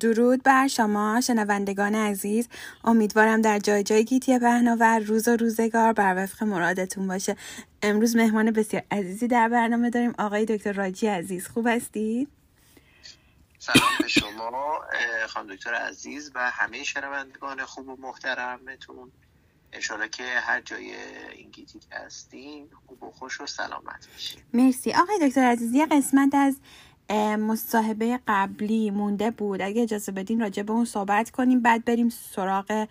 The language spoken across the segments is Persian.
درود بر شما شنوندگان عزیز. امیدوارم در جای جای گیتی پهناور روز و روزگار بر وفق مرادتون باشه. امروز مهمان بسیار عزیزی در برنامه داریم. آقای دکتر راجی عزیز خوب هستید؟ سلام به شما خانم دکتر عزیز و همه شنوندگان خوب و محترمتون انشالله که هر جای این گیتی که هستین خوب و خوش و سلامت باشین. مرسی. آقای دکتر عزیز یه قسمت از مصاحبه قبلی مونده بود. اگه اجازه بدین راجع به اون صحبت کنیم بعد بریم سراغ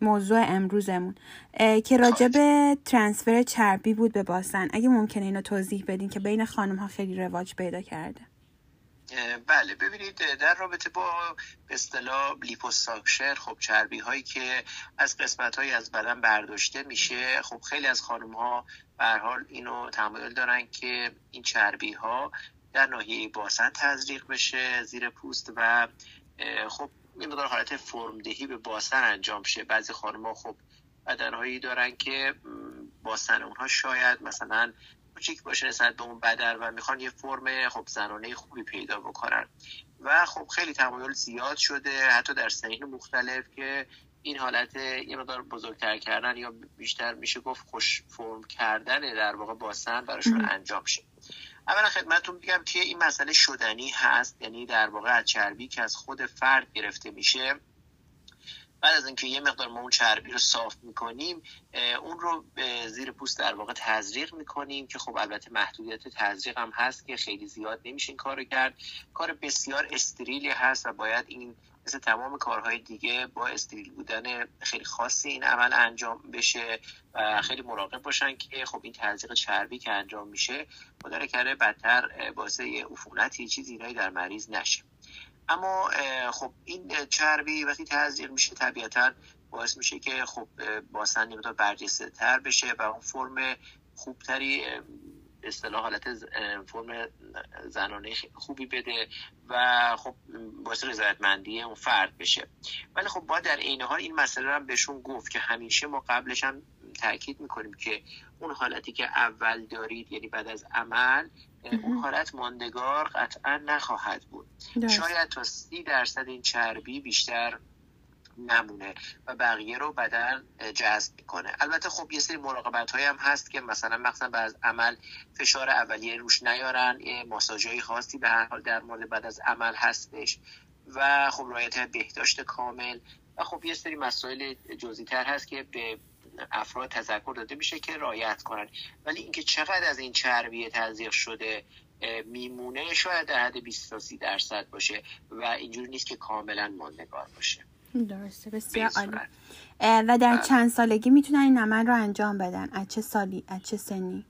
موضوع امروزمون. که راجع به transfer چربی بود به باسن اگه ممکنه اینو توضیح بدین که بین خانم ها خیلی رواج پیدا کرده. بله ببینید در رابطه با به اصطلاح لیپوساکشن خب چربی هایی که از قسمت های از بدن برداشته میشه خب خیلی از خانم ها به حال اینو تمایل دارن که این چربی ها در ناحیه باسن تزریق بشه زیر پوست و خب این مقدار حالت فرمدهی به باسن انجام شه. بعضی خانم خب بدنهایی دارن که باسن اونها شاید مثلا کوچیک باشه نسبت به اون بدن و می‌خوان یه فرم خب زنانه خوبی پیدا بکنن. و خب خیلی تمایل زیاد شده حتی در سنین مختلف که این حالت یه مقدار بزرگتر کردن یا بیشتر میشه گفت خوش فرم کردن در واقع باسن براشون انجام شه. اولا خدمتتون میگم که این مسئله شدنی هست یعنی در واقع چربی که از خود فرد گرفته میشه. بعد از اینکه یه مقدار ما اون چربی رو صاف می‌کنیم اون رو به زیر پوست در واقع تزریق می‌کنیم که خب البته محدودیت تزریق هم هست که خیلی زیاد نمیشه این کار کرد. کار بسیار استریلی هست و باید این مثل تمام کارهای دیگه با استریل بودن خیلی خاصی این عمل انجام بشه و خیلی مراقب باشن که خب این تزریق چربی که انجام میشه مداره کرده بدتر باعث یه چیزی در مریض نشه. اما خب این چربی وقتی تزریق میشه طبیعتا باعث میشه که خب باسن نمی‌تونه برجسته تر بشه و اون فرم خوبتری اصطلاح حالت فرم زنانه خوبی بده و خب باعث رضایتمندی اون فرد بشه. ولی خب با در عین حال این مسئله رو هم بهشون گفت که همیشه ما قبلش هم تاکید می‌کنیم که اون حالتی که اول دارید یعنی بعد از عمل اون حالت ماندگار قطعا نخواهد بود. شاید تا سی درصد این چربی بیشتر نمونه و بقیه رو بدن جذب می‌کنه. البته خب یه سری مراقبت هم هست که مثلا مخصوصا بعد از عمل فشار اولیه روش نیارن ماساژهای خاصی به هر حال در مورد بعد از عمل هستش و خب رایت بهداشت کامل و خب یه سری مسائل جزئی تر هست که به افراد تذکر داده میشه که رایت کنن. ولی اینکه چقدر از این چربی تزریق شده میمونه شاید در حد 20 تا 30 درصد باشه و اینجوری نیست که کاملا ماندگار باشه. درسته بسیار عالی. و در. چند سالگی می‌تونن این عمل رو انجام بدن؟ از چه سالی از چه سنی؟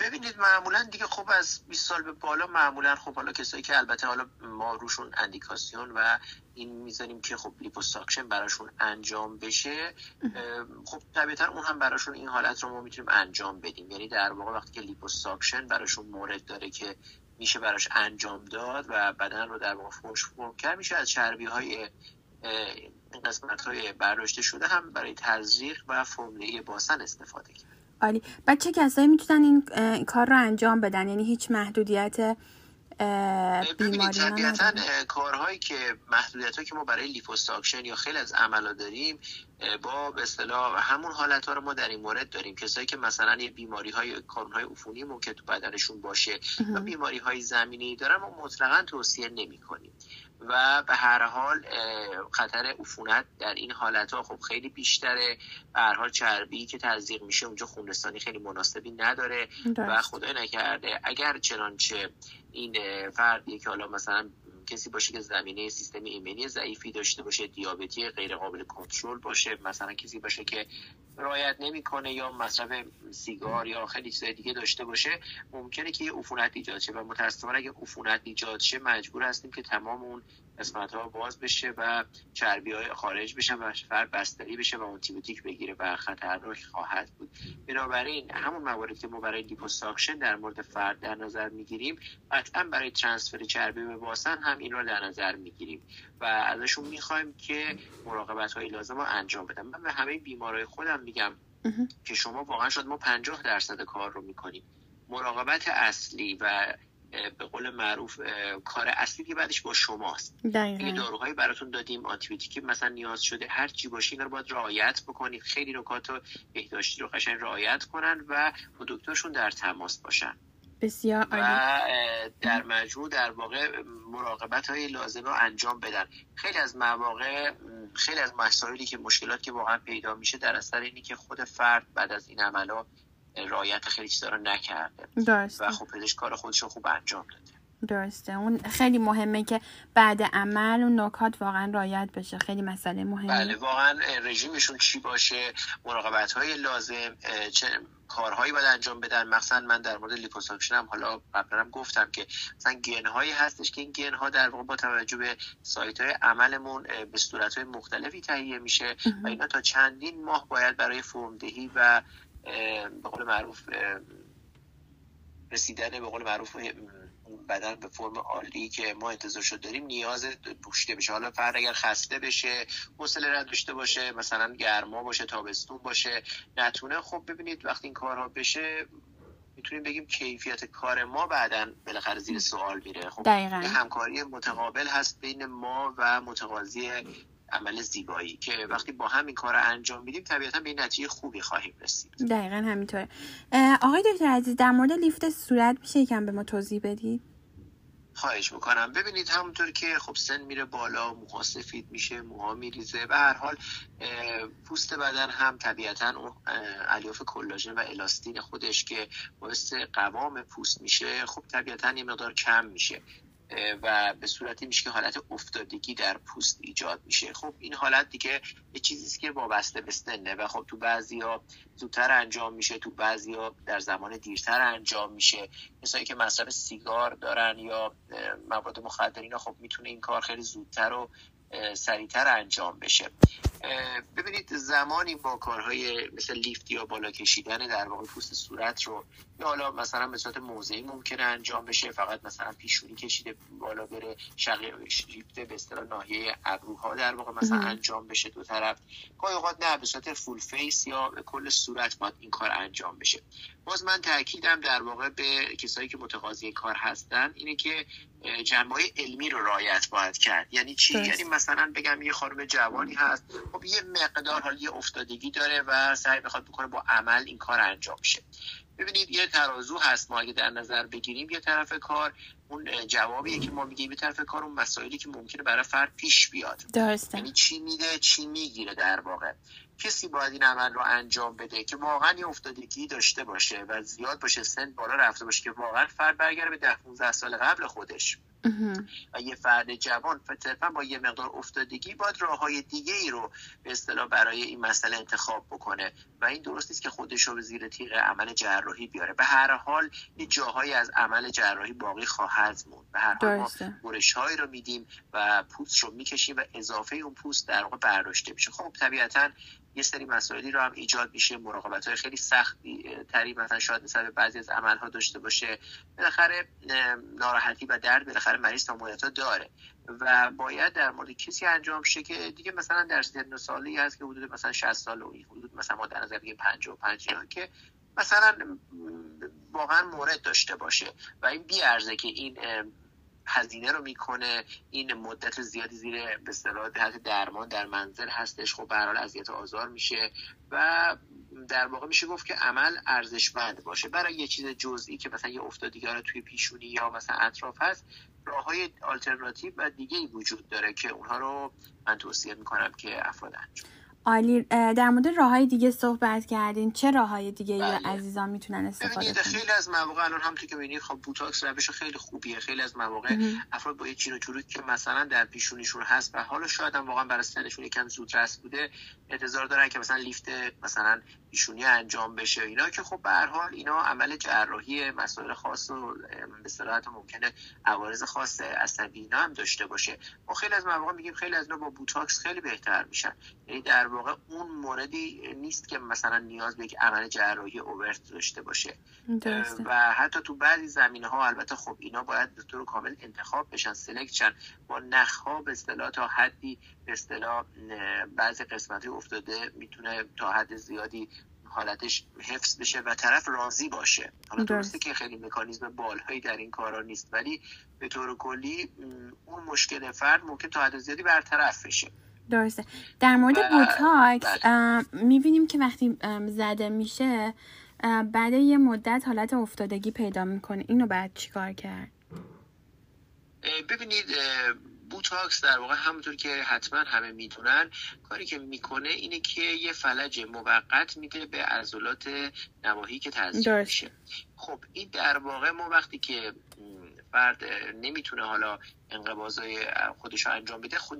ببینید معمولا دیگه خب از 20 سال به بالا معمولا خب حالا کسایی که البته حالا ما روشون اندیکاسیون و این می‌ذاریم که خب لیپوساکشن براشون انجام بشه خب طبیعتا اون هم براشون این حالت رو ما می‌تونیم انجام بدیم. یعنی در واقع وقتی که لیپوساکشن براشون مورد داره که میشه براش انجام داد و بدن رو در واقع خوش فرم کرد میشه از چربی های قسمت های برداشته شده هم برای تزریق و فرم‌دهی باسن استفاده کرد. عالی. بعد چه کسایی می‌تونن این کار رو انجام بدن؟ یعنی هیچ محدودیت بیماری طبیعتا کارهایی که محدودیت که ما برای لیپوساکشن یا خیلی از عملا داریم با به اصطلاح همون حالت ها رو ما در این مورد داریم. کسایی که مثلا یه بیماری های کانون های عفونی ممکن تو بدنشون باشه و بیماری های زمینه‌ای دارن ما مطلقا توصیه نمی کنیم و به هر حال خطر عفونت در این حالت ها خب خیلی بیشتره. به هر حال چربی که تزریق میشه اونجا خونستانی خیلی مناسبی نداره و خدای نکرده. اگر چنانچه این فردی که حالا مثلا کسی باشه که زمینه سیستم ایمنی ضعیفی داشته باشه دیابتی غیر قابل کنترل باشه مثلا کسی باشه که رایت نمی‌کنه یا مصرف سیگار یا خیلی چیزای دیگه داشته باشه ممکنه که عفونت ایجاد شه. و متاسفانه اگه عفونت ایجاد شه مجبور هستیم که تمام اون قسمت ها باز بشه و چربی های خارج بشن و فرد بستری بشه و آنتیبیوتیک بگیره و خطرناک خواهد بود. بنابراین همون مواردی که ما برای لیپوساکشن در مورد فرد در نظر می‌گیریم قطعا برای transfer چربی به باسن هم این رو در نظر می‌گیریم و ازشون می‌خوایم که مراقبت های لازم رو انجام بدن. من به همه بیمارای خودم میگم که شما واقعا شد ما 50 درصد کار رو می‌کنیم. مراقبت اصلی و به قول معروف کار اصلی که بعدش با شماست. دقیقا. داروهایی براتون دادیم آنتیبیوتیکی مثلا نیاز شده. هر چی باشه اینا رو باید رعایت بکنید. خیلی نکات بهداشتی رو قشنگ رعایت کنن و با دکترشون در تماس باشن. بسیار و در مجموع در واقع مراقبت های لازمه رو انجام بدن. خیلی از مواقع خیلی از مسائلی که مشکلات که واقعا پیدا میشه در اثر اینی که خود فرد بعد از این عملا رعایت خیلی چیزا رو نکرده. درسته. و خب پزشک کار خودش رو خوب انجام داده. درسته. اون خیلی مهمه که بعد عمل اون نکات واقعا رعایت بشه. خیلی مسئله مهمه. بله واقعا رژیمشون چی باشه مراقبت های لازم چه کارهایی باید انجام بدن. مثلا من در مورد لیپوساکشن هم حالا قبلا گفتم که مثلا گن هایی هستش که این گن ها در واقع با توجه به سایت های عملمون به صورت های مختلفی تهیه میشه. و اینا تا چندین ماه باید برای فرمدهی و به قول معروف رسیدن به قول معروف بدن به فرم عالی که ما انتظارشو داریم نیاز پوشیده بشه حالا فرد اگر خسته بشه حوصله رد داشته باشه مثلا گرما باشه تابستون باشه نتونه خب ببینید وقتی این کارها بشه می‌تونیم بگیم کیفیت کار ما بعدا بالاخره زیر سوال میره خب دقیقا. همکاری متقابل هست بین ما و متقاضی عمل زیبایی که وقتی با هم این کار رو انجام میدیم طبیعتا به نتیجه خوبی خواهیم رسید. دقیقا همینطوره. آقای دکتر عزیز در مورد لیفت صورت میشه یکم به ما توضیح بدید؟ خواهش می‌کنم. ببینید همونطور که خب سن میره بالا موها سفید میشه موها میریزه و هر حال پوست بدن هم طبیعتا اون الیاف کلاژن و الاستین خودش که باعث قوام پوست میشه خب طبیعتا یه مقدار کم میشه. و به صورتی میشه که حالت افتادگی در پوست ایجاد میشه. خب این حالت دیگه یه چیزیست که وابسته به سنه و خب تو بعضیا زودتر انجام میشه تو بعضیا در زمان دیرتر انجام میشه. کسایی که مصرف سیگار دارن یا مواد مخدر اینا خب می‌تونه این کار خیلی زودتر و سریعتر انجام بشه. ببینید زمانی با کارهای مثل لیفت یا بالا کشیدن در واقع پوست صورت رو یا حالا مثلا به صورت موضعی ممکنه انجام بشه فقط مثلا پیشونی کشیده بالا بره لیفت به اصطلاح ناحیه ابروها در واقع مثلا انجام بشه دو طرف. گاهی اوقات نه به صورت full face یا کل صورت باید این کار انجام بشه. باز من تاکیدم در واقع به کسایی که متقاضی کار هستن اینه که جنبه علمی رو رعایت باید کرد. یعنی چی؟ یعنی مثلا بگم یه خانم جوانی هست خب یه مقدار حال یه افتادگی داره و سعی بخواد بکنه با عمل این کار انجام شه. ببینید یه ترازو هست ما اگه در نظر بگیریم یه طرف کار اون جوابیه که ما میگیم یه طرف کار اون مسائلی که ممکنه برای فرد پیش بیاد. درسته. یعنی چی میده؟ چی می‌گیره در واقع؟ کسی باید این عمل رو انجام بده که واقعا یه افتادگی داشته باشه و زیاد باشه سن بالا رفته باشه که واقعا فرد برگرده به ده 15 سال قبل خودش. و یه فرد جوان صرفا با یه مقدار افتادگی باید راه های دیگه ای رو به اصطلاح برای این مسئله انتخاب بکنه و این درست نیست که خودش رو به زیر تیغ عمل جراحی بیاره. به هر حال یه جاهایی از عمل جراحی باقی خواهد موند. به هر حال ما برش هایی رو میدیم و پوست رو می‌کشیم و اضافه اون پوست در واقع برداشته میشه. خب طبیعتا یه سری مسائلی رو هم ایجاد میشه مراقبت های خیلی سختی تری مثلا شاید مثلا بعضی از عمل ها داشته باشه. بالاخره ناراحتی و درد بالاخره مریض تا داره و باید در مورد کسی انجام شه که دیگه مثلا در سن سالی هست که حدود مثلا 60 سال و حدود مثلا ما در نظر بگیم 55 که مثلا واقعا مورد داشته باشه و این بی ارزه که این هزینه رو می‌کنه. این مدت زیادی زیر به اصطلاح درمان در منزل هستش. خب به حال اذیت آزار میشه و در واقع میشه گفت که عمل ارزشمند باشه. برای یه چیز جزئی که مثلا یه افتادگی توی پیشونی یا مثلا اطراف هست راه های آلترناتیو و دیگه ای وجود داره که اونها رو من توصیه می‌کنم که افراد انجام عالی در مورد راه های دیگه صحبت کردین. چه راه های دیگه بله. عزیزان می‌تونن استفاده کنن؟ خیلی از مواقع الان هم که می‌بینید خب بوتاکس روش خیلی خوبیه. خیلی از مواقع افراد با یه چین و چروک که مثلا در پیشونیشون هست و حالا شاید هم واقعا برای سنشون یکم زودرس بوده انتظار دارن که مثلا لیفت مثلا پیشونی انجام بشه. اینا که خب به هر حال اینا عمل جراحی مسائل خاص و به صورت ممکنه عوارض خاص عصبی اینا هم داشته باشه. ما خیلی از مواقع میگیم خیلی از اینا با بوتاکس خیلی بهتر میشن. یعنی در واقع اون موردی نیست که مثلا نیاز به یک عمل جراحی اوورت داشته باشه. درسته. و حتی تو بعضی زمینه ها البته خب اینا باید به طور کامل انتخاب بشن سلکت با نخ ها به اصطلاح تا حدی به اصطلاح بعضی قسمت افتاده می‌تونه تا حد زیادی حالتش حفظ بشه و طرف راضی باشه. حالا درسته که خیلی مکانیزم بالهایی در این کارا نیست ولی به طور کلی اون مشکل فرد ممکن تا حد زیادی برطرف بشه. درسته. در مورد بوتاکس بله. می‌بینیم که وقتی زده میشه بعد یه مدت حالت افتادگی پیدا می‌کنه. اینو بعد چیکار کرد؟ ببینید بوتاکس در واقع همونطور که حتما همه می‌دونن کاری که می‌کنه اینه که یه فلج موقت میده به عضلات نواحی که تزریق میشه. خب این در واقع ما وقتی که فرد نمی‌تونه حالا انقباضای خودش رو انجام بده خود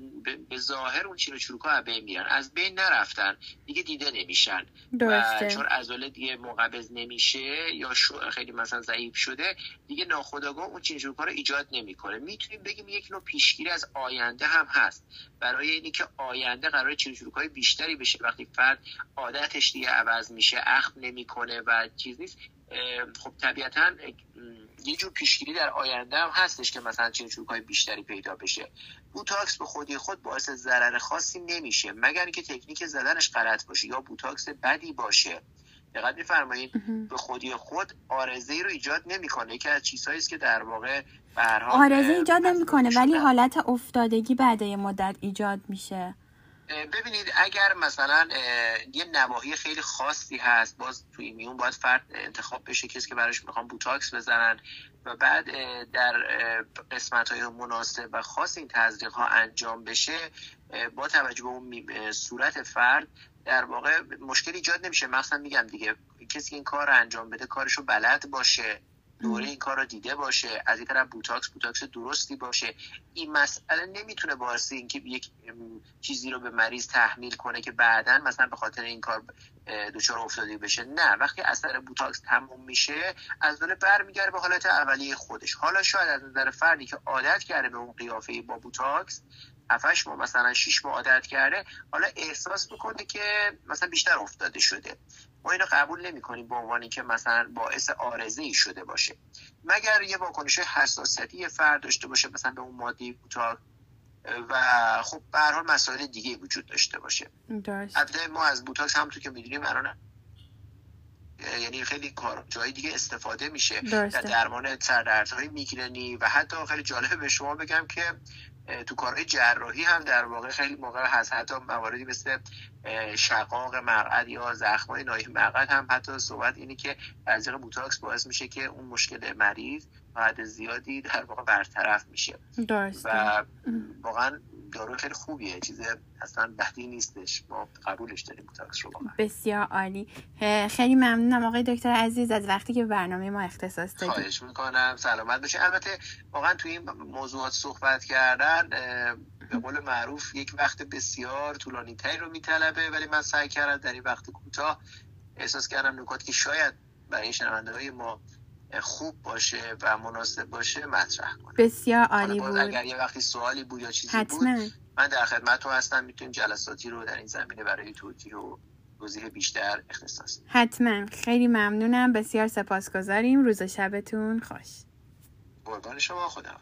به ظاهر اون چیرو چروک ها بین میرن. از بین نرفتن دیگه دیده نمیشن. و چون عضله دیگه مقبض نمیشه یا خیلی مثلا ضعیف شده دیگه ناخودآگاه اون ها رو ایجاد نمی‌کنه. می‌تونیم بگیم یک نوع پیشگیری از آینده هم هست. برای اینی که آینده قرار چروک های بیشتری بشه. وقتی فرد عادتش دیگه عوض میشه اخم نمی‌کنه و چیز نیست خب طبیعتا یه جور پیشگیری در آینده هم هستش که مثلا چین های بیشتری پیدا بشه. بوتاکس به خودی خود باعث ضرر خاصی نمیشه مگر اینکه تکنیک زدنش غلط باشه یا بوتاکس بدی باشه. دقت میفرمایید؟ به خودی خود عارضه ای رو ایجاد نمی‌کنه. که از چیزهایی است که در واقع عارضه ایجاد نمی‌کنه ولی حالت افتادگی بعد مدت ایجاد میشه. ببینید اگر مثلا یه نواحی خیلی خاصی هست باز توی میون باید فرد انتخاب بشه کسی که براش می‌خوام بوتاکس بزنن و بعد در قسمت های مناسب و خاص این تزریق ها انجام بشه با توجه به اون صورت فرد در واقع مشکل ایجاد نمیشه. مثلا میگم دیگه کسی این کار رو انجام بده کارشو بلد باشه. دوره این کار رو دیده باشه از این طرف بوتاکس بوتاکس درستی باشه. این مسئله نمی‌تونه باعث اینکه یک چیزی رو به مریض تحمیل کنه که بعدا مثلا به خاطر این کار دچار افتادی بشه. نه وقتی اثر بوتاکس تموم میشه از بر برمیگرده به حالت اولیه خودش. حالا شاید از نظر فردی که عادت کرده به اون قیافه با بوتاکس 7 ماه مثلا 6 ماه عادت کرده حالا احساس بکنه که مثلا بیشتر افتاده شده. ما اینو قبول نمی کنیم به عنوانی که مثلا باعث عارضه ای شده باشه. مگر یه واکنش حساسیتی فرد داشته باشه مثلا به اون ماده کوتاه و خب به هر حال مسائل دیگه وجود داشته باشه. البته ما از بوتاکس هم تو که می‌دونیم الان یعنی خیلی کار جایی دیگه استفاده میشه. در درمان سردردهای میگرنی و حتی خیلی جالبه به شما بگم که تو کارهای جراحی هم در واقع خیلی موقع هست. حتی مواردی مثل شقاق مقعد یا زخمای نایح مقعد هم حتی صحبت اینه که تزریق بوتاکس باعث میشه که اون مشکل مریض حد زیادی در واقع برطرف میشه. درسته. و واقعا دارو خیلی خوبیه. چیز اصلا بدی نیستش. ما قبولش داریم بوتاکس رو بسیار عالی. خیلی ممنونم آقای دکتر عزیز از وقتی که برنامه ما اختصاص دادید خواهش می‌کنم. سلامت باشید البته واقعا تو این موضوعات صحبت کردن به قول معروف یک وقت بسیار طولانی تری رو میطلبه ولی من سعی کردم در این وقت کوتاه احساس کردم نکات که شاید برای شنونده های ما خوب باشه و مناسب باشه مطرح کنم. بسیار عالی بود. اگر یه وقتی سوالی بود یا چیزی حتما. بود من در خدمت هستم می‌تونیم جلساتی رو در این زمینه برای توضیح و توضیح بیشتر اختصاص حتما. خیلی ممنونم. بسیار سپاسگزاریم. روز شبتون خوش. قربان شما خدا